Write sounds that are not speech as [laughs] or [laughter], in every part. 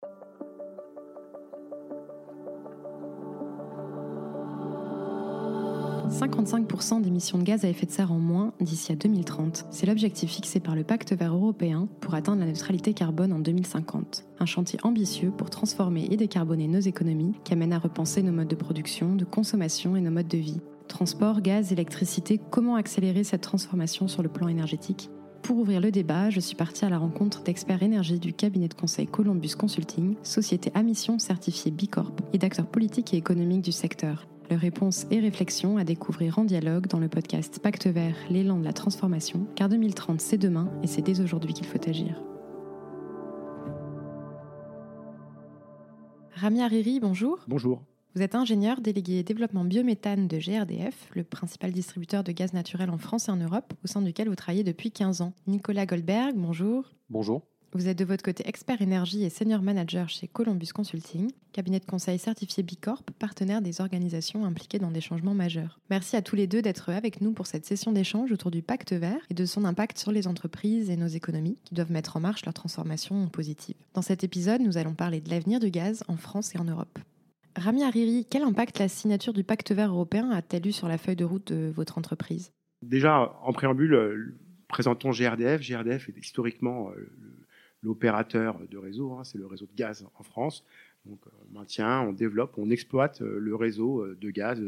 « 55% d'émissions de gaz à effet de serre en moins d'ici à 2030. C'est l'objectif fixé par le Pacte vert européen pour atteindre la neutralité carbone en 2050. Un chantier ambitieux pour transformer et décarboner nos économies qui amène à repenser nos modes de production, de consommation et nos modes de vie. Transport, gaz, électricité, comment accélérer cette transformation sur le plan énergétique? Pour ouvrir le débat, je suis partie à la rencontre d'experts énergie du cabinet de conseil Columbus Consulting, société à mission certifiée B Corp, et d'acteurs politiques et économiques du secteur. Leurs réponses et réflexions à découvrir en dialogue dans le podcast Pacte vert, l'élan de la transformation, car 2030 c'est demain et c'est dès aujourd'hui qu'il faut agir. Rami Hariri, bonjour. Bonjour. Vous êtes ingénieur délégué développement biométhane de GRDF, le principal distributeur de gaz naturel en France et en Europe, au sein duquel vous travaillez depuis 15 ans. Nicolas Goldberg, bonjour. Bonjour. Vous êtes de votre côté expert énergie et senior manager chez Columbus Consulting, cabinet de conseil certifié Bicorp, partenaire des organisations impliquées dans des changements majeurs. Merci à tous les deux d'être avec nous pour cette session d'échange autour du pacte vert et de son impact sur les entreprises et nos économies qui doivent mettre en marche leur transformation positive. Dans cet épisode, nous allons parler de l'avenir du gaz en France et en Europe. Rami Hariri, quel impact la signature du pacte vert européen a-t-elle eu sur la feuille de route de votre entreprise? Déjà, en préambule, euh, présentons GRDF. GRDF est historiquement euh, l'opérateur de réseau, hein, c'est le réseau de gaz en France. Donc on maintient, on développe, on exploite euh, le réseau de gaz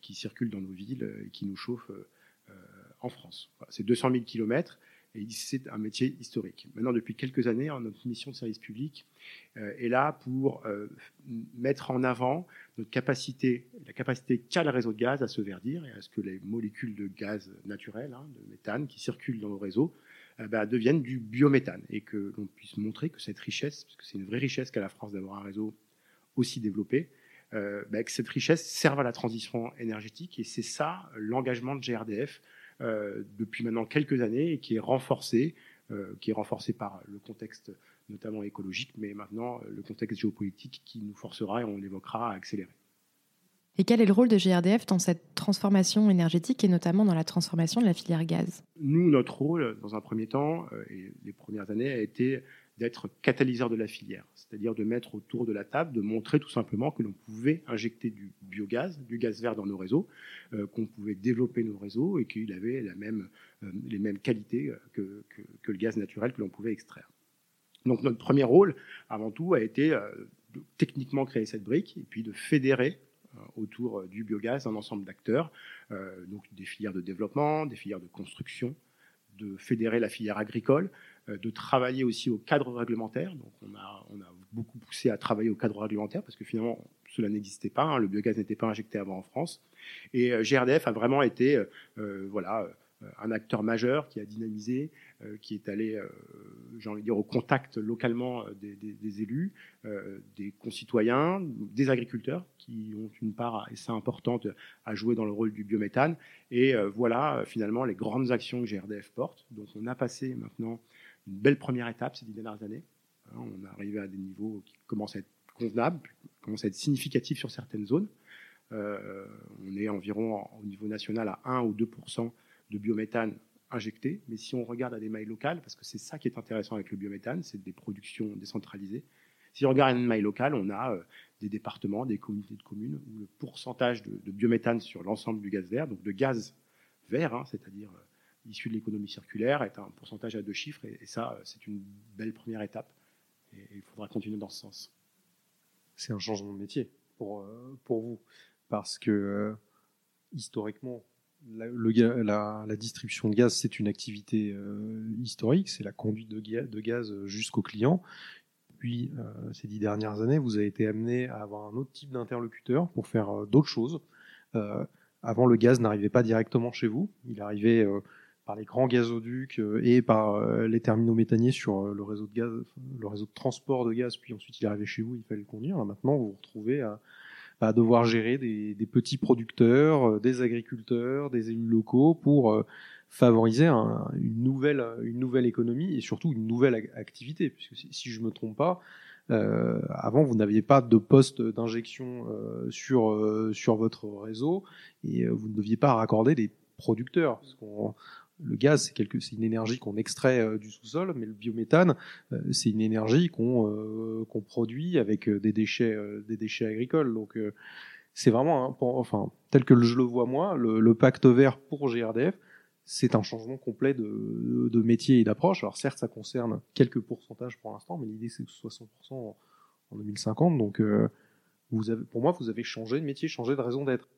qui circule dans nos villes et qui nous chauffe en France. C'est 200 000 kilomètres et c'est un métier historique. Maintenant, depuis quelques années, notre mission de service public euh, est là pour euh, mettre en avant notre capacité, la capacité qu'a le réseau de gaz à se verdir et à ce que les molécules de gaz naturel, hein, de méthane, qui circulent dans nos réseaux, euh, bah, deviennent du biométhane et que l'on puisse montrer que cette richesse, parce que c'est une vraie richesse qu'a la France d'avoir un réseau aussi développé, bah, que cette richesse serve à la transition énergétique et c'est ça l'engagement de GRDF depuis maintenant quelques années et qui est renforcé, euh, qui est renforcé par le contexte notamment écologique, mais maintenant euh, le contexte géopolitique qui nous forcera, et on l'évoquera, à accélérer. Et quel est le rôle de GRDF dans cette transformation énergétique et notamment dans la transformation de la filière gaz? Nous, notre rôle, dans un premier temps, et les premières années, a été d'être catalyseur de la filière, c'est-à-dire de mettre autour de la table, de montrer tout simplement que l'on pouvait injecter du biogaz, du gaz vert dans nos réseaux, euh, qu'on pouvait développer nos réseaux et qu'il avait euh, les mêmes qualités que, que, le gaz naturel que l'on pouvait extraire. Donc notre premier rôle, avant tout, a été euh, de techniquement créer cette brique et puis de fédérer autour du biogaz un ensemble d'acteurs, donc des filières de développement, des filières de construction, de fédérer la filière agricole, euh, de travailler aussi au cadre réglementaire. Donc on a, on a beaucoup poussé à travailler au cadre réglementaire parce que finalement cela n'existait pas, hein. le biogaz n'était pas injecté avant en France. Et euh, GRDF a vraiment été euh, voilà, un acteur majeur qui a dynamisé, qui est allé, j'ai envie de dire, au contact localement des, élus, des concitoyens, des agriculteurs qui ont une part assez importante à jouer dans le rôle du biométhane. Et voilà finalement les grandes actions que GRDF porte. Donc on a passé maintenant une belle première étape ces dix dernières années. Hein, on est arrivé à des niveaux qui commencent à être convenables, commencent à être significatifs sur certaines zones. Euh, on est environ au niveau national à 1 ou 2% de biométhane injecté. Mais si on regarde à des mailles locales, parce que c'est ça qui est intéressant avec le biométhane, c'est des productions décentralisées. Si on regarde à une maille locale, on a euh, des départements, des communautés de communes où le pourcentage de, biométhane sur l'ensemble du gaz vert, donc de gaz vert, hein, c'est-à-dire euh, issu de l'économie circulaire est un pourcentage à deux chiffres, et, ça, c'est une belle première étape. Et, il faudra continuer dans ce sens. C'est un changement de métier pour, euh, pour vous, parce que euh, historiquement, la, distribution de gaz, c'est une activité euh, historique, c'est la conduite de, de gaz jusqu'au client. Puis, ces dix dernières années, vous avez été amené à avoir un autre type d'interlocuteur pour faire d'autres choses. avant, le gaz n'arrivait pas directement chez vous, il arrivait par les grands gazoducs euh, et par euh, les terminaux méthaniers sur euh, le réseau de gaz, le réseau de transport de gaz, puis ensuite il arrivé chez vous, il fallait le conduire. maintenant, vous vous retrouvez à, à devoir gérer des, des, petits producteurs, des agriculteurs, des élus locaux pour favoriser un, une nouvelle une nouvelle économie et surtout une nouvelle activité. Puisque si, si je me trompe pas, euh, avant, vous n'aviez pas de poste d'injection euh, sur sur votre réseau et vous ne deviez pas raccorder des producteurs. Le gaz, c'est une énergie qu'on extrait du sous-sol, mais le biométhane, c'est une énergie qu'on qu'on produit avec des déchets, des déchets agricoles. Donc, c'est vraiment, enfin, tel que je le vois moi, le, le pacte vert pour GRDF, c'est un changement complet de, de métier et d'approche. Alors certes, ça concerne quelques pourcentages pour l'instant, mais l'idée c'est que ce soit 100% en, 2050. Donc, vous avez, pour moi, vous avez changé de métier, changé de raison d'être.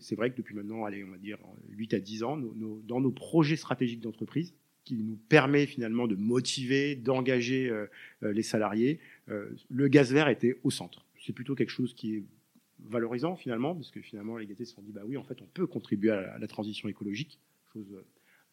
C'est vrai que depuis maintenant, allez, on va dire 8 à 10 ans, dans nos projets stratégiques d'entreprise, qui nous permet finalement de motiver, d'engager euh, euh, les salariés, euh, le gaz vert était au centre. C'est plutôt quelque chose qui est valorisant finalement, parce que finalement les GAT se sont dit, bah oui, en fait, on peut contribuer à la, à la transition écologique, chose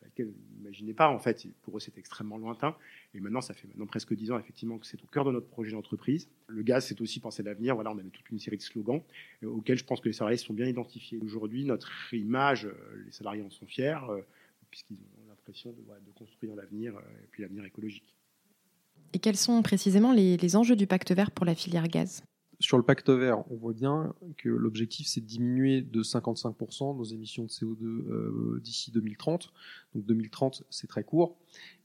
laquelle n'imaginez pas. En fait, pour eux, c'est extrêmement lointain. Et maintenant, ça fait maintenant presque dix ans, effectivement, que c'est au cœur de notre projet d'entreprise. Le gaz, c'est aussi penser à l'avenir. Voilà, on avait toute une série de slogans euh, auxquels je pense que les salariés sont bien identifiés. Aujourd'hui, notre image, euh, les salariés en sont fiers, euh, puisqu'ils ont l'impression de, construire l'avenir et puis l'avenir écologique. Et quels sont précisément les enjeux du pacte vert pour la filière gaz? Sur le pacte vert, on voit bien que l'objectif c'est de diminuer de 55% nos émissions de CO2 euh, d'ici 2030. Donc 2030 c'est très court.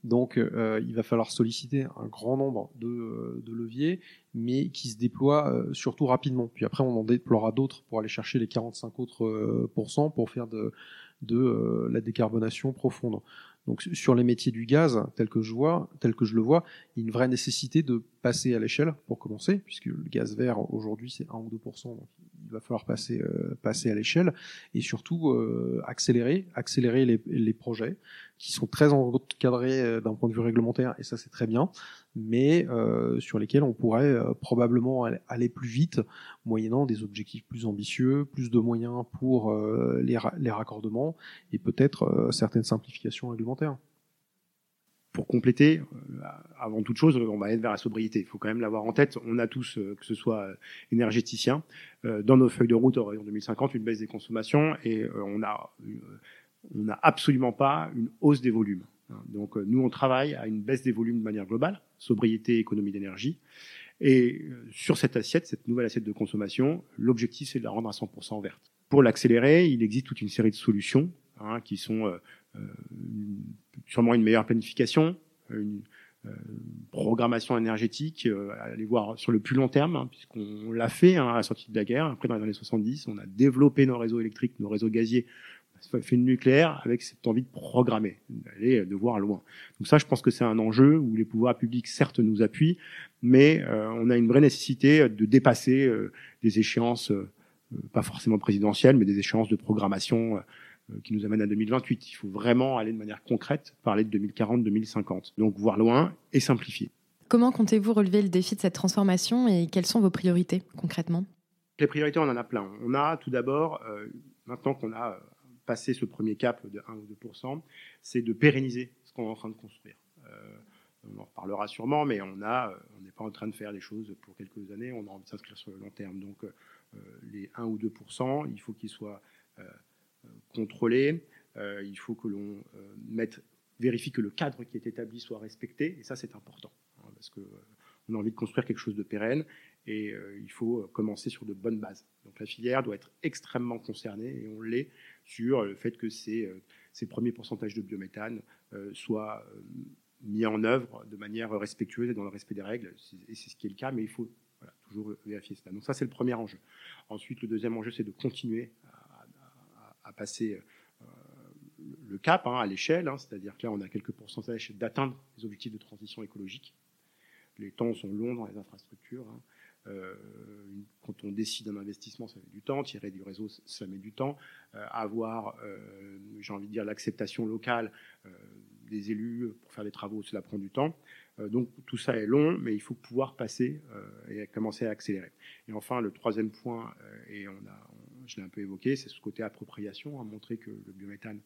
Donc euh, il va falloir solliciter un grand nombre de, euh, leviers, mais qui se déploient surtout rapidement. Puis après on en déploiera d'autres pour aller chercher les 45 autres euh, pour faire de, de la décarbonation profonde. Donc sur les métiers du gaz, tel que je vois, tel que je le vois, il y a une vraie nécessité de passer à l'échelle pour commencer, puisque le gaz vert aujourd'hui c'est 1 ou 2 donc il va falloir passer euh, passer à l'échelle et surtout euh, accélérer accélérer les, les, projets qui sont très encadrés euh, d'un point de vue réglementaire et ça c'est très bien, mais euh, sur lesquels on pourrait euh, probablement aller plus vite, moyennant des objectifs plus ambitieux, plus de moyens pour les, les, raccordements et peut-être certaines simplifications réglementaires. Pour compléter, avant toute chose, on va être vers la sobriété. Il faut quand même l'avoir en tête. On a tous, que ce soit énergéticien, dans nos feuilles de route en 2050, une baisse des consommations et on a on n'a absolument pas une hausse des volumes. Donc nous, on travaille à une baisse des volumes de manière globale, sobriété, économie d'énergie. Et euh, sur cette assiette, cette nouvelle assiette de consommation, l'objectif, c'est de la rendre à 100% verte. Pour l'accélérer, il existe toute une série de solutions hein, qui sont euh, euh, sûrement une meilleure planification, une euh, programmation énergétique, euh, aller voir sur le plus long terme, hein, puisqu'on l'a fait hein, à la sortie de la guerre. Après, dans les années 70, on a développé nos réseaux électriques, nos réseaux gaziers fait le nucléaire avec cette envie de programmer, d'aller de voir loin. Donc ça, je pense que c'est un enjeu où les pouvoirs publics, certes, nous appuient, mais euh, on a une vraie nécessité de dépasser euh, des échéances, euh, pas forcément présidentielles, mais des échéances de programmation qui nous amènent à 2028. Il faut vraiment aller de manière concrète, parler de 2040-2050. Donc voir loin et simplifier. Comment comptez-vous relever le défi de cette transformation et quelles sont vos priorités concrètement? Les priorités, on en a plein. On a tout d'abord, maintenant qu'on a passer ce premier cap de 1 ou 2 c'est de pérenniser ce qu'on est en train de construire. Euh, on en reparlera sûrement, mais on a, euh, on n'est pas en train de faire les choses pour quelques années. On a envie de s'inscrire sur le long terme. Donc, euh, les 1 ou 2 il faut qu'ils soient contrôlés. il faut que l'on mette, vérifie que le cadre qui est établi soit respecté. Et ça, c'est important, hein, parce que on a envie de construire quelque chose de pérenne et il faut commencer sur de bonnes bases. Donc la filière doit être extrêmement concernée et on l'est sur le fait que ces, euh, premiers pourcentages de biométhane euh, soient euh, mis en œuvre de manière respectueuse et dans le respect des règles. Et c'est ce qui est le cas, mais il faut toujours vérifier cela. Donc ça, c'est le premier enjeu. Ensuite, le deuxième enjeu, c'est de continuer passer euh, le cap hein, à l'échelle, hein, c'est-à-dire que là, on a quelques pourcentages d'atteindre les objectifs de transition écologique. Les temps sont longs dans les infrastructures. Hein. Euh, quand on décide un investissement, ça met du temps. Tirer du réseau, ça met du temps. Euh, avoir, j'ai envie de dire, l'acceptation locale des élus pour faire des travaux, cela prend du temps. donc tout ça est long, mais il faut pouvoir passer et commencer à accélérer. Et enfin, le troisième point, et on a, je l'ai un peu évoqué, c'est ce côté appropriation, à montrer que le biométhane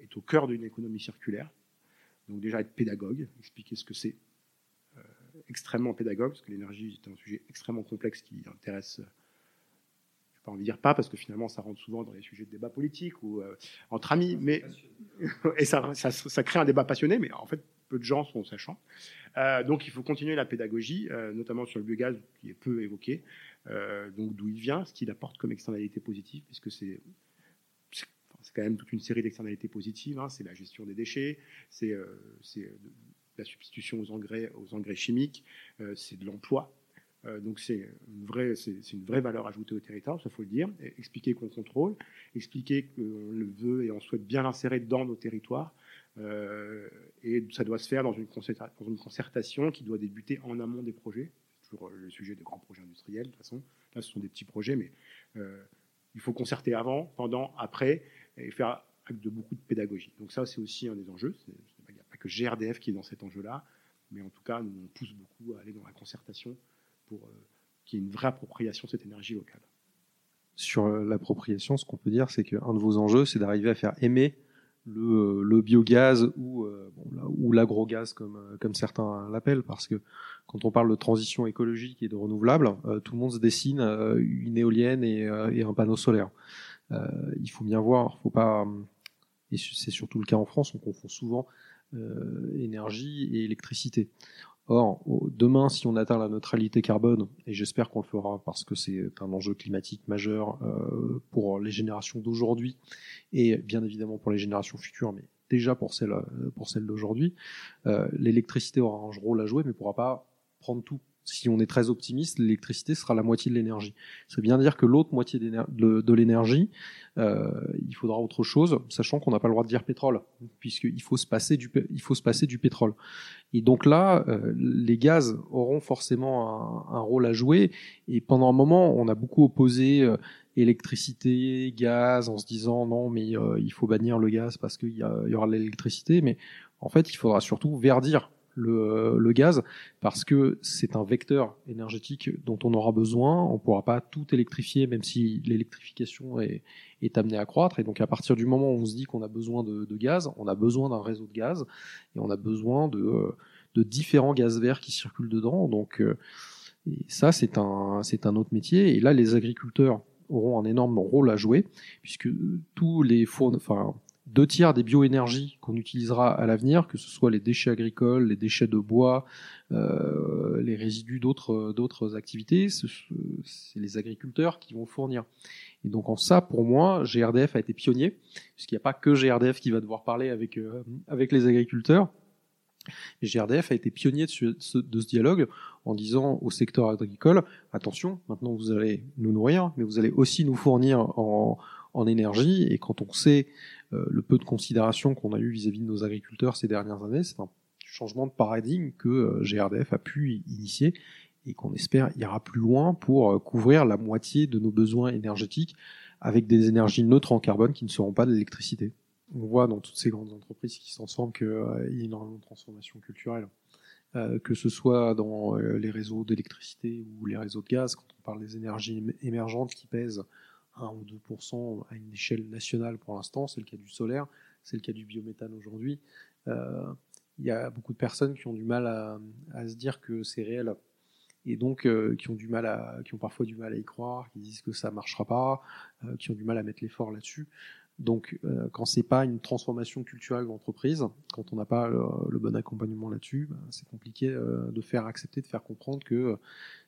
est au cœur d'une économie circulaire. Donc déjà être pédagogue, expliquer ce que c'est, extrêmement pédagogue, parce que l'énergie est un sujet extrêmement complexe qui intéresse, je n'ai pas envie de dire pas, parce que finalement ça rentre souvent dans les sujets de débat politique ou euh, entre amis, mais [laughs] et ça, ça, ça, crée un débat passionné, mais en fait peu de gens sont sachants. Euh, donc il faut continuer la pédagogie, euh, notamment sur le biogaz qui est peu évoqué, euh, donc d'où il vient, ce qu'il apporte comme externalité positive, puisque c'est quand même toute une série d'externalités positives. Hein. C'est la gestion des déchets, c'est la substitution aux engrais, aux engrais chimiques, c'est de l'emploi. donc c'est une, vraie, une vraie valeur ajoutée au territoire, ça faut le dire. expliquer qu'on contrôle, expliquer qu'on le veut et on souhaite bien l'insérer dans nos territoires. Et ça doit se faire dans une, concertation qui doit débuter en amont des projets sur le sujet des grands projets industriels. De toute façon, là, ce sont des petits projets, mais euh, il faut concerter avant, pendant, après, et faire acte de beaucoup de pédagogie. Donc ça, c'est aussi un des enjeux. Il n'y a pas que GRDF qui est dans cet enjeu-là, mais en tout cas, nous, on pousse beaucoup à aller dans la concertation pour euh, qu'il y ait une vraie appropriation de cette énergie locale. Sur euh, l'appropriation, ce qu'on peut dire, c'est qu'un de vos enjeux, c'est d'arriver à faire aimer le, le biogaz ou, euh, ou l'agrogaz comme, euh, comme certains l'appellent, parce que quand on parle de transition écologique et de renouvelable, euh, tout le monde se dessine une éolienne et, et un panneau solaire. il faut bien voir, faut pas, et c'est surtout le cas en France, on confond souvent énergie et électricité. Or, demain, si on atteint la neutralité carbone, et j'espère qu'on le fera parce que c'est un enjeu climatique majeur euh, pour les générations d'aujourd'hui et bien évidemment pour les générations futures, mais déjà pour celles, celles d'aujourd'hui, euh, l'électricité aura un rôle à jouer, mais ne pourra pas prendre tout si on est très optimiste, l'électricité sera la moitié de l'énergie. Ça veut bien dire que l'autre moitié de, l'énergie, euh, il faudra autre chose, sachant qu'on n'a pas le droit de dire pétrole, puisqu'il faut se passer du, pétrole. Et donc là, euh, les gaz auront forcément un, rôle à jouer. Et pendant un moment, on a beaucoup opposé euh, électricité, gaz, en se disant non, mais il faut bannir le gaz parce qu'il y, y aura l'électricité. Mais en fait, il faudra surtout verdir le, le, gaz parce que c'est un vecteur énergétique dont on aura besoin. On ne pourra pas tout électrifier, même si l'électrification est, amenée à croître. Et donc à partir du moment où on se dit qu'on a besoin de, gaz, on a besoin d'un réseau de gaz et on a besoin de, euh, différents gaz verts qui circulent dedans. Donc euh, et ça, c'est un, c'est un autre métier. Et là, les agriculteurs auront un énorme rôle à jouer, puisque tous les fournes, enfin, deux tiers des bioénergies qu'on utilisera à l'avenir, que ce soit les déchets agricoles, les déchets de bois, euh, les résidus d'autres d'autres activités, c'est les agriculteurs qui vont fournir. Et donc en ça, pour moi, GRDF a été pionnier, puisqu'il n'y a pas que GRDF qui va devoir parler avec euh, avec les agriculteurs. GRDF a été pionnier de ce, de ce, dialogue en disant au secteur agricole attention, maintenant vous allez nous nourrir, mais vous allez aussi nous fournir en, en énergie. Et quand on sait euh, le peu de considération qu'on a eu vis-à-vis de nos agriculteurs ces dernières années, c'est un changement de paradigme que euh, GRDF a pu initier et qu'on espère ira plus loin pour euh, couvrir la moitié de nos besoins énergétiques avec des énergies neutres en carbone qui ne seront pas de l'électricité. On voit dans toutes ces grandes entreprises qui s'en qu'il y a énormément de transformation culturelle. que ce soit dans les réseaux d'électricité ou les réseaux de gaz, quand on parle des énergies émergentes qui pèsent 1 ou 2% à une échelle nationale pour l'instant. C'est le cas du solaire, c'est le cas du biométhane aujourd'hui. Euh, il y a beaucoup de personnes qui ont du mal à, se dire que c'est réel et donc euh, qui ont du mal à, qui ont parfois du mal à y croire, qui disent que ça marchera pas, euh, qui ont du mal à mettre l'effort là-dessus. Donc, euh, quand c'est pas une transformation culturelle d'entreprise, quand on n'a pas le, bon accompagnement là-dessus, bah, c'est compliqué de faire accepter, de faire comprendre que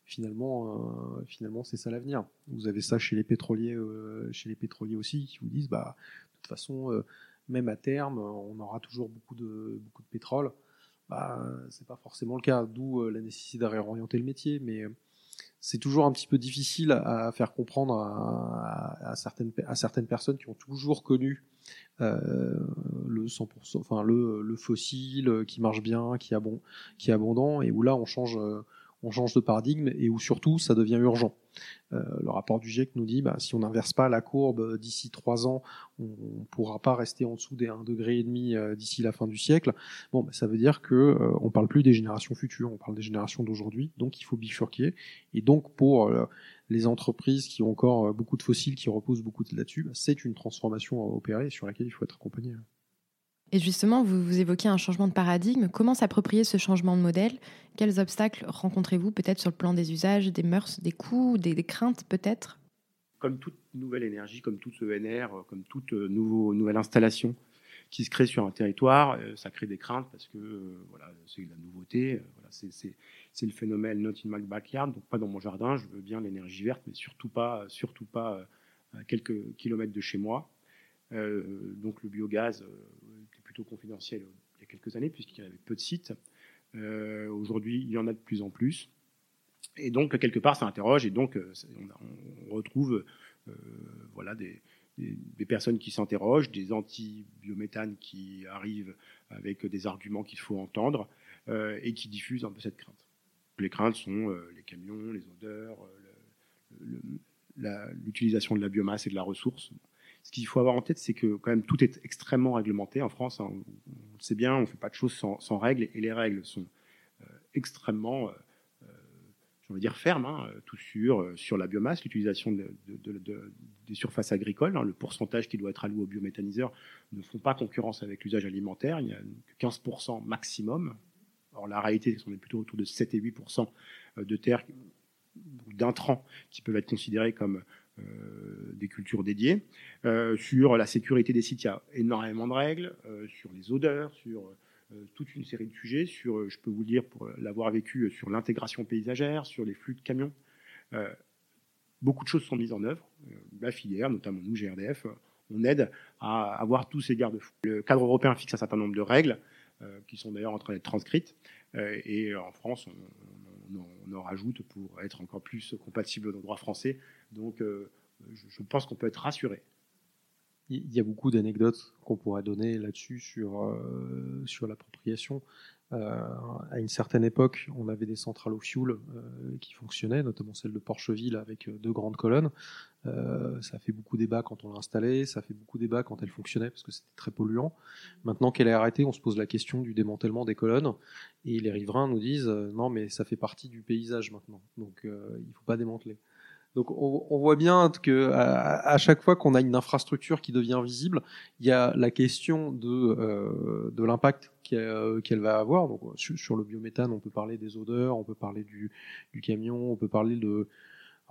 finalement, euh, finalement, c'est ça l'avenir. Vous avez ça chez les pétroliers, euh, chez les pétroliers aussi, qui vous disent, bah, de toute façon, euh, même à terme, on aura toujours beaucoup de beaucoup de pétrole. Bah, c'est pas forcément le cas, d'où la nécessité de réorienter le métier, mais c'est toujours un petit peu difficile à faire comprendre à, certaines, à certaines personnes qui ont toujours connu le 100%, enfin le, le, fossile qui marche bien, qui qui est abondant, et où là on change, on change de paradigme et où surtout ça devient urgent. Euh, le rapport du GIEC nous dit bah, si on n'inverse pas la courbe euh, d'ici trois ans, on ne pourra pas rester en dessous des 1,5 degré et demi euh, d'ici la fin du siècle. Bon, bah, ça veut dire que euh, on parle plus des générations futures, on parle des générations d'aujourd'hui, donc il faut bifurquer. Et donc pour les entreprises qui ont encore beaucoup de fossiles, qui reposent beaucoup là-dessus, bah, c'est une transformation à opérer sur laquelle il faut être accompagné. Et justement, vous, évoquez un changement de paradigme. Comment s'approprier ce changement de modèle? Quels obstacles rencontrez-vous peut-être sur le plan des usages, des mœurs, des coûts, des, craintes peut-être? Comme toute nouvelle énergie, comme toute ENR, comme toute euh, nouvelle installation qui se crée sur un territoire, euh, ça crée des craintes parce que euh, voilà, c'est la nouveauté. Voilà, c'est le phénomène not in my backyard, donc pas dans mon jardin. Je veux bien l'énergie verte, mais surtout pas, surtout pas à quelques kilomètres de chez moi. donc le biogaz plutôt confidentiel il y a quelques années, puisqu'il y avait peu de sites. Aujourd'hui, il y en a de plus en plus. Et donc, quelque part, ça interroge, et donc, on, retrouve voilà, des, personnes qui s'interrogent, des anti-biométhane qui arrivent avec des arguments qu'il faut entendre euh, et qui diffusent un peu cette crainte. Les craintes sont euh, les camions, les odeurs, euh, l'utilisation de la biomasse et de la ressource. Ce qu'il faut avoir en tête, c'est que quand même tout est extrêmement réglementé en France. Hein. on, le sait bien, on ne fait pas de choses sans, règles et les règles sont extrêmement on va dire ferme, hein, tout sur, euh, sur la biomasse, l'utilisation des surfaces agricoles. Hein, le pourcentage qui doit être alloué aux biométhaniseurs ne font pas concurrence avec l'usage alimentaire. Il n'y a que 15% maximum. Or, la réalité, c'est qu'on est plutôt autour de 7 et 8% euh, de terres d'intrants qui peuvent être considérés comme euh, des cultures dédiées. sur la sécurité des sites, il y a énormément de règles. sur les odeurs, sur euh, toute une série de sujets sur, euh, je peux vous dire pour l'avoir vécu, euh, sur l'intégration paysagère, sur les flux de camions. beaucoup de choses sont mises en œuvre. la filière, notamment nous, GRDF, on aide à avoir tous ces garde-fous. Le cadre européen fixe un certain nombre de règles, qui sont d'ailleurs en train d'être transcrites, et en France, on, en rajoute pour être encore plus compatible au droit français. Donc, je pense qu'on peut être rassuré il y a beaucoup d'anecdotes qu'on pourrait donner là-dessus sur, euh, sur l'appropriation. Euh, à une certaine époque, on avait des centrales au fioul euh, qui fonctionnaient, notamment celle de Porcheville avec deux grandes colonnes. ça a fait beaucoup débat quand on l'a installée, ça a fait beaucoup débat quand elle fonctionnait parce que c'était très polluant. Maintenant qu'elle est arrêtée, on se pose la question du démantèlement des colonnes et les riverains nous disent non mais ça fait partie du paysage maintenant, donc il ne faut pas démanteler. Donc on, on, voit bien que à, à chaque fois qu'on a une infrastructure qui devient visible, il y a la question de, euh, de l'impact qu'elle va avoir. Donc sur, le biométhane, on peut parler des odeurs, on peut parler du, camion, on peut parler de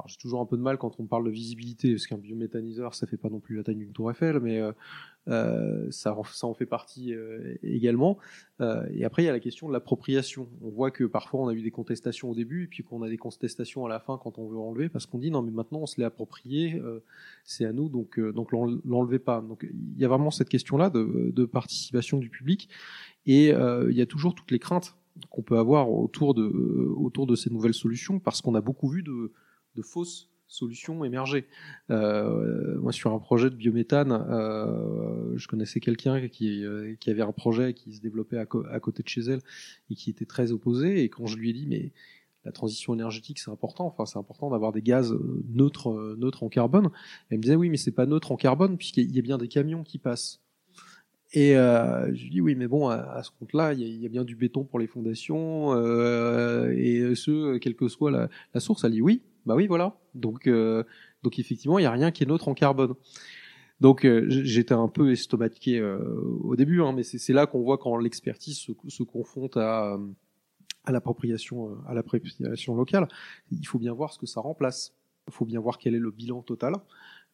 j'ai toujours un peu de mal quand on parle de visibilité, parce qu'un biométhaniseur, ça fait pas non plus la taille d'une tour Eiffel, mais euh, euh ça, en fait partie euh, également. Et après, il y a la question de l'appropriation. On voit que parfois on a eu des contestations au début, et puis qu'on a des contestations à la fin quand on veut enlever, parce qu'on dit non, mais maintenant on se l'est approprié, c'est à nous, donc donc l'enlevez pas. Donc il y a vraiment cette question-là de, de participation du public, et il y a toujours toutes les craintes qu'on peut avoir autour de autour de ces nouvelles solutions, parce qu'on a beaucoup vu de de fausses solutions émerger. Euh, moi, sur un projet de biométhane, euh, je connaissais quelqu'un qui, euh, qui avait un projet qui se développait à, côté de chez elle et qui était très opposé. Et quand je lui ai dit, mais la transition énergétique, c'est important. Enfin, c'est important d'avoir des gaz neutres, neutres en carbone. Elle me disait, oui, mais c'est pas neutre en carbone puisqu'il y a bien des camions qui passent. Et euh, je lui dis oui, mais bon, à, ce compte-là, il y, a bien du béton pour les fondations euh, et ce, quelle que soit la, la source. Elle dit oui, bah oui, voilà. Donc, euh, donc effectivement, il n'y a rien qui est neutre en carbone. Donc euh, j'étais un peu estomaqué euh, au début, hein, mais c'est là qu'on voit quand l'expertise se, se, confronte à, à l'appropriation à l'appropriation locale. Il faut bien voir ce que ça remplace. Il faut bien voir quel est le bilan total.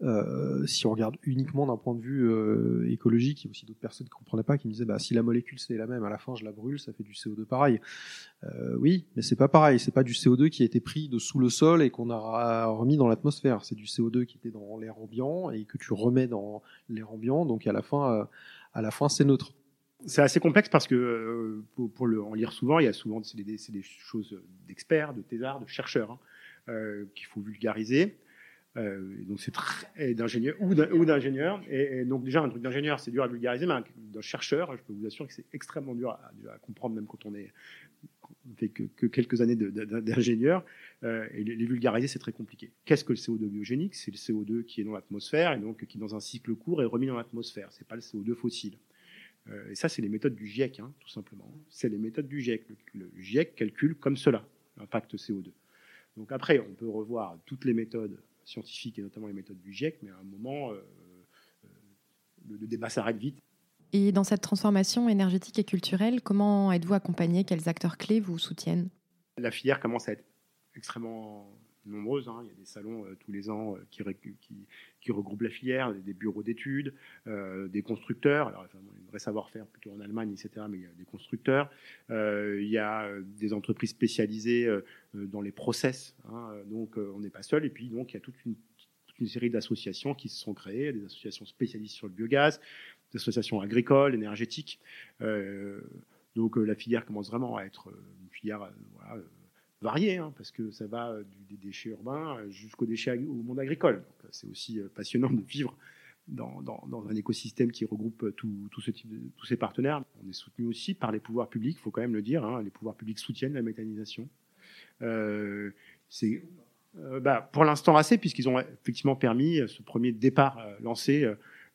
Euh, si on regarde uniquement d'un point de vue euh, écologique, il y a aussi d'autres personnes qui ne comprenaient pas, qui me disaient bah, si la molécule c'est la même, à la fin je la brûle, ça fait du CO2 pareil. Euh, oui, mais c'est pas pareil. C'est pas du CO2 qui a été pris de sous le sol et qu'on a remis dans l'atmosphère. C'est du CO2 qui était dans l'air ambiant et que tu remets dans l'air ambiant. Donc à la fin, à la fin, c'est neutre. C'est assez complexe parce que pour, le, en lire souvent, il y a souvent des, des, choses d'experts, de thésards, de chercheurs hein, qu'il faut vulgariser. Euh, donc c'est très d'ingénieur ou d'ingénieur. Et, donc déjà un truc d'ingénieur c'est dur à vulgariser, mais d'un chercheur, je peux vous assurer que c'est extrêmement dur à, comprendre même quand on est fait que, quelques années d'ingénieur. Euh, et les, vulgariser c'est très compliqué. Qu'est-ce que le CO2 biogénique? C'est le CO2 qui est dans l'atmosphère et donc qui dans un cycle court est remis dans l'atmosphère. C'est pas le CO2 fossile. Euh, et ça c'est les méthodes du GIEC, hein, tout simplement. C'est les méthodes du GIEC. Le, le GIEC calcule comme cela l'impact CO2. Donc après, on peut revoir toutes les méthodes scientifiques et notamment les méthodes du GIEC, mais à un moment, euh, euh, le, débat s'arrête vite. Et dans cette transformation énergétique et culturelle, comment êtes-vous accompagné Quels acteurs clés vous soutiennent? La filière commence à être extrêmement nombreuses. Hein. Il y a des salons euh, tous les ans qui, qui, regroupent la filière, des, bureaux d'études, des constructeurs. Alors, enfin, un vrai savoir-faire plutôt en Allemagne, etc. Mais il y a des constructeurs. il y a des entreprises spécialisées dans les process. Hein. donc, on n'est pas seul. Et puis, donc, il y a toute une, toute une série d'associations qui se sont créées, des associations spécialistes sur le biogaz, des associations agricoles, énergétiques. donc la filière commence vraiment à être une filière variée, hein, parce que ça va des déchets urbains jusqu'aux déchets au monde agricole. C'est aussi passionnant de vivre dans, un écosystème qui regroupe tout, ce type tous ces partenaires. On est soutenu aussi par les pouvoirs publics, il faut quand même le dire. Hein, les pouvoirs publics soutiennent la méthanisation. Euh, c'est euh, bah, pour l'instant assez, puisqu'ils ont effectivement permis ce premier départ euh, lancé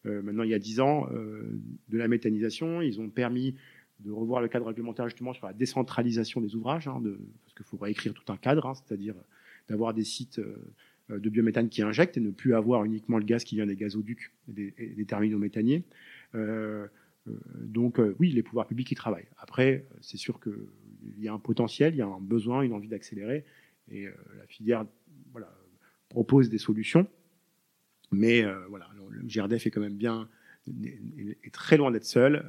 maintenant il y a dix ans de la méthanisation. Ils ont permis de revoir le cadre réglementaire justement sur la décentralisation des ouvrages, hein, parce qu'il faut réécrire tout un cadre, hein, c'est-à-dire d'avoir des sites euh, de biométhane qui injectent et ne plus avoir uniquement le gaz qui vient des gazoducs et des, terminaux méthaniers. Euh, euh, donc oui, les pouvoirs publics y travaillent. Après, c'est sûr qu'il y a un potentiel, il y a un besoin, une envie d'accélérer, et la filière propose des solutions. Mais voilà, le GRDF est quand même bien, est, très loin d'être seul,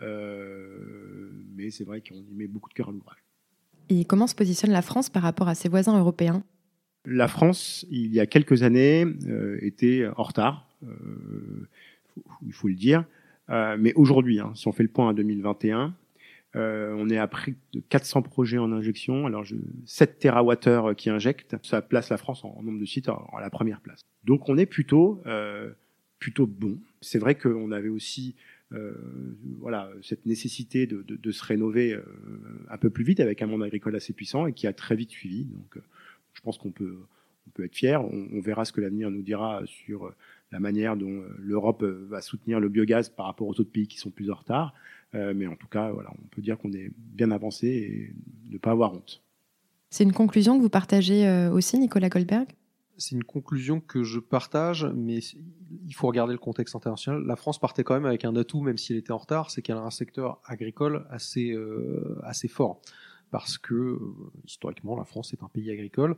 mais c'est vrai qu'on y met beaucoup de cœur à l'ouvrage. Et comment se positionne la France par rapport à ses voisins européens? La France, il y a quelques années, euh, était en retard, euh, il faut le dire. Euh, mais aujourd'hui, hein, si on fait le point à 2021, on est à près de 400 projets en injection. Alors, je, 7 TWh qui injectent, ça place la France en, nombre de sites à la première place. Donc, on est plutôt, plutôt bon. C'est vrai qu'on avait aussi voilà, cette nécessité de, se rénover un peu plus vite avec un monde agricole assez puissant et qui a très vite suivi. Donc, je pense qu'on peut, on peut être fier. On, verra ce que l'avenir nous dira sur euh, la manière dont euh, l'Europe euh, va soutenir le biogaz par rapport aux autres pays qui sont plus en retard. mais en tout cas, voilà, on peut dire qu'on est bien avancé et ne pas avoir honte. C'est une conclusion que vous partagez aussi, Nicolas Goldberg? C'est une conclusion que je partage, mais il faut regarder le contexte international. La France partait quand même avec un atout, même s'il était en retard, c'est qu'elle a un secteur agricole assez, assez fort parce que euh, historiquement la France est un pays agricole.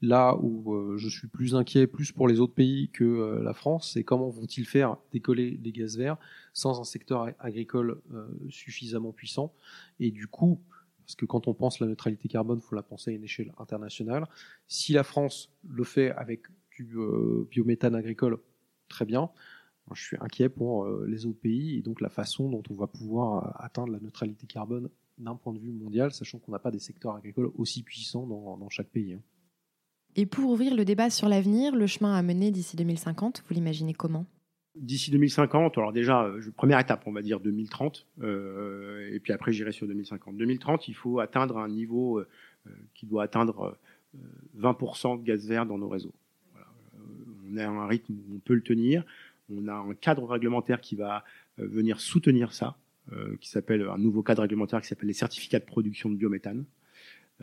Là où euh, je suis plus inquiet, plus pour les autres pays que euh, la France, c'est comment vont-ils faire décoller les gaz verts sans un secteur agricole suffisamment puissant. Et du coup, parce que quand on pense la neutralité carbone, il faut la penser à une échelle internationale. Si la France le fait avec du biométhane agricole, très bien. je suis inquiet pour les autres pays et donc la façon dont on va pouvoir atteindre la neutralité carbone d'un point de vue mondial, sachant qu'on n'a pas des secteurs agricoles aussi puissants dans, chaque pays. Hein. Et pour ouvrir le débat sur l'avenir, le chemin à mener d'ici 2050, vous l'imaginez comment? D'ici 2050, alors déjà, euh, première étape, on va dire 2030, euh, et puis après j'irai sur 2050. 2030, il faut atteindre un niveau euh, qui doit atteindre 20% de gaz vert dans nos réseaux. On a un rythme où on peut le tenir, on a un cadre réglementaire qui va venir soutenir ça. Qui s'appelle un nouveau cadre réglementaire qui s'appelle les certificats de production de biométhane,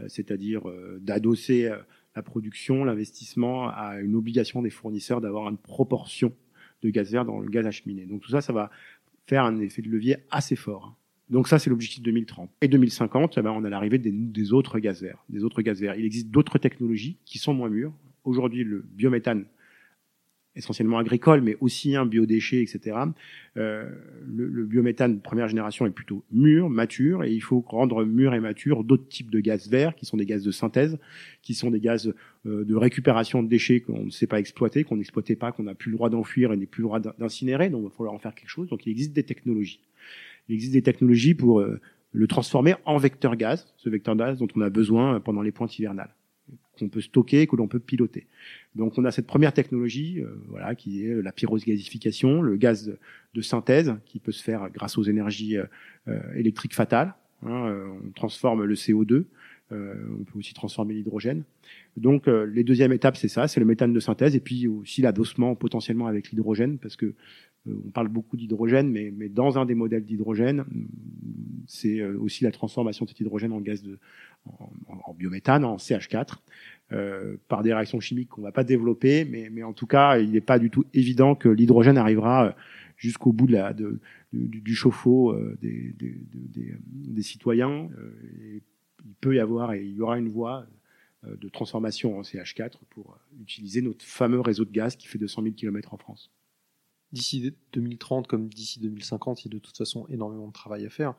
c'est-à-dire d'adosser la production, l'investissement à une obligation des fournisseurs d'avoir une proportion de gaz vert dans le gaz acheminé. Donc tout ça, ça va faire un effet de levier assez fort. Donc ça, c'est l'objectif 2030. Et 2050, eh ben, on a l'arrivée des, autres. Des autres gaz verts. Il existe d'autres technologies qui sont moins mûres. Aujourd'hui, le biométhane essentiellement agricole, mais aussi un biodéchet, etc. Euh, le, le, biométhane première génération est plutôt mûr, mature, et il faut rendre mûr et mature d'autres types de gaz verts, qui sont des gaz de synthèse, qui sont des gaz euh, de récupération de déchets qu'on ne sait pas exploiter, qu'on n'exploitait pas, qu'on n'a plus le droit d'enfuir et n'est plus le droit d'incinérer, donc il va falloir en faire quelque chose. Donc il existe des technologies. Il existe des technologies pour euh, le transformer en vecteur gaz, ce vecteur gaz dont on a besoin pendant les pointes hivernales qu'on peut stocker, que l'on peut piloter. Donc on a cette première technologie, euh, voilà, qui est la pyrosgasification, le gaz de synthèse qui peut se faire grâce aux énergies euh, euh, électriques fatales. Hein, on transforme le CO2, on peut aussi transformer l'hydrogène. Donc les deuxièmes étapes, c'est ça, c'est le méthane de synthèse et puis aussi l'adossement potentiellement avec l'hydrogène, parce que on parle beaucoup d'hydrogène, mais, dans un des modèles d'hydrogène, c'est aussi la transformation de cet hydrogène en gaz de, en, biométhane, en CH4, euh, par des réactions chimiques qu'on ne va pas développer, mais, en tout cas, il n'est pas du tout évident que l'hydrogène arrivera euh, jusqu'au bout de, du, chauffe-eau euh, des, citoyens. Il peut y avoir et il y aura une voie de transformation en CH4 pour utiliser notre fameux réseau de gaz qui fait 200 000 km en France. D'ici 2030 comme d'ici 2050, il y a de toute façon énormément de travail à faire.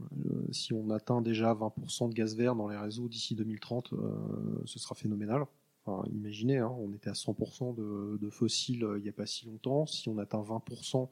Euh, si on atteint déjà 20% de gaz vert dans les réseaux d'ici 2030, euh, ce sera phénoménal. imaginez, hein, on était à 100% de, fossiles il n'y a pas si longtemps. Si on atteint 20%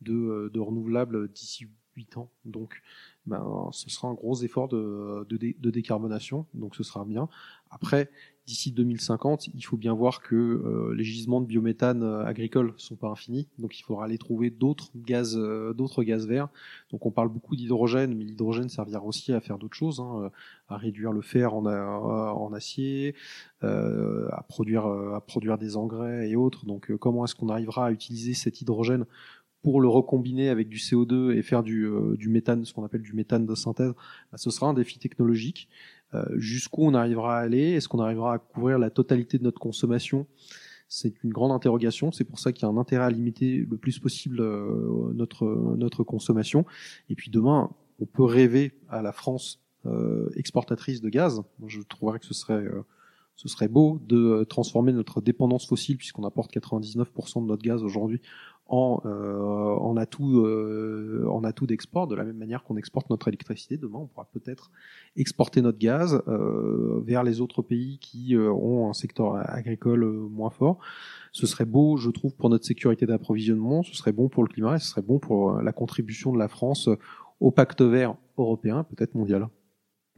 de, de renouvelables d'ici 8 ans, donc ben, ce sera un gros effort de, décarbonation, donc ce sera bien. Après, d'ici 2050, il faut bien voir que euh, les gisements de biométhane euh, agricole sont pas infinis, donc il faudra aller trouver d'autres gaz, euh, d'autres gaz verts. Donc on parle beaucoup d'hydrogène, mais l'hydrogène servira aussi à faire d'autres choses, hein, à réduire le fer en, en acier, à produire, à produire des engrais et autres. Donc comment est-ce qu'on arrivera à utiliser cet hydrogène pour le recombiner avec du CO2 et faire du, du méthane, ce qu'on appelle du méthane de synthèse, bah, ce sera un défi technologique. Euh, jusqu'où on arrivera à aller? Est-ce qu'on arrivera à couvrir la totalité de notre consommation? C'est une grande interrogation. C'est pour ça qu'il y a un intérêt à limiter le plus possible euh, notre, notre consommation. Et puis demain, on peut rêver à la France euh, exportatrice de gaz. Je trouverais que ce serait ce serait beau de transformer notre dépendance fossile, puisqu'on apporte 99% de notre gaz aujourd'hui, en, euh, en atout, euh, en atout d'export, de la même manière qu'on exporte notre électricité. Demain, on pourra peut-être exporter notre gaz euh, vers les autres pays qui euh, ont un secteur agricole euh, moins fort. Ce serait beau, je trouve, pour notre sécurité d'approvisionnement, ce serait bon pour le climat et ce serait bon pour la contribution de la France au pacte vert européen, peut-être mondial.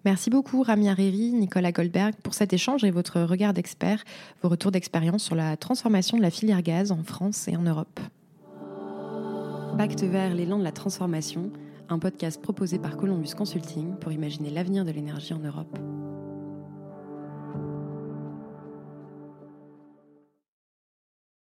Merci beaucoup Ramia Réry, Nicolas Goldberg pour cet échange et votre regard d'expert, vos retours d'expérience sur la transformation de la filière gaz en France et en Europe. Pacte vert, l'élan de la transformation, un podcast proposé par Columbus Consulting pour imaginer l'avenir de l'énergie en Europe.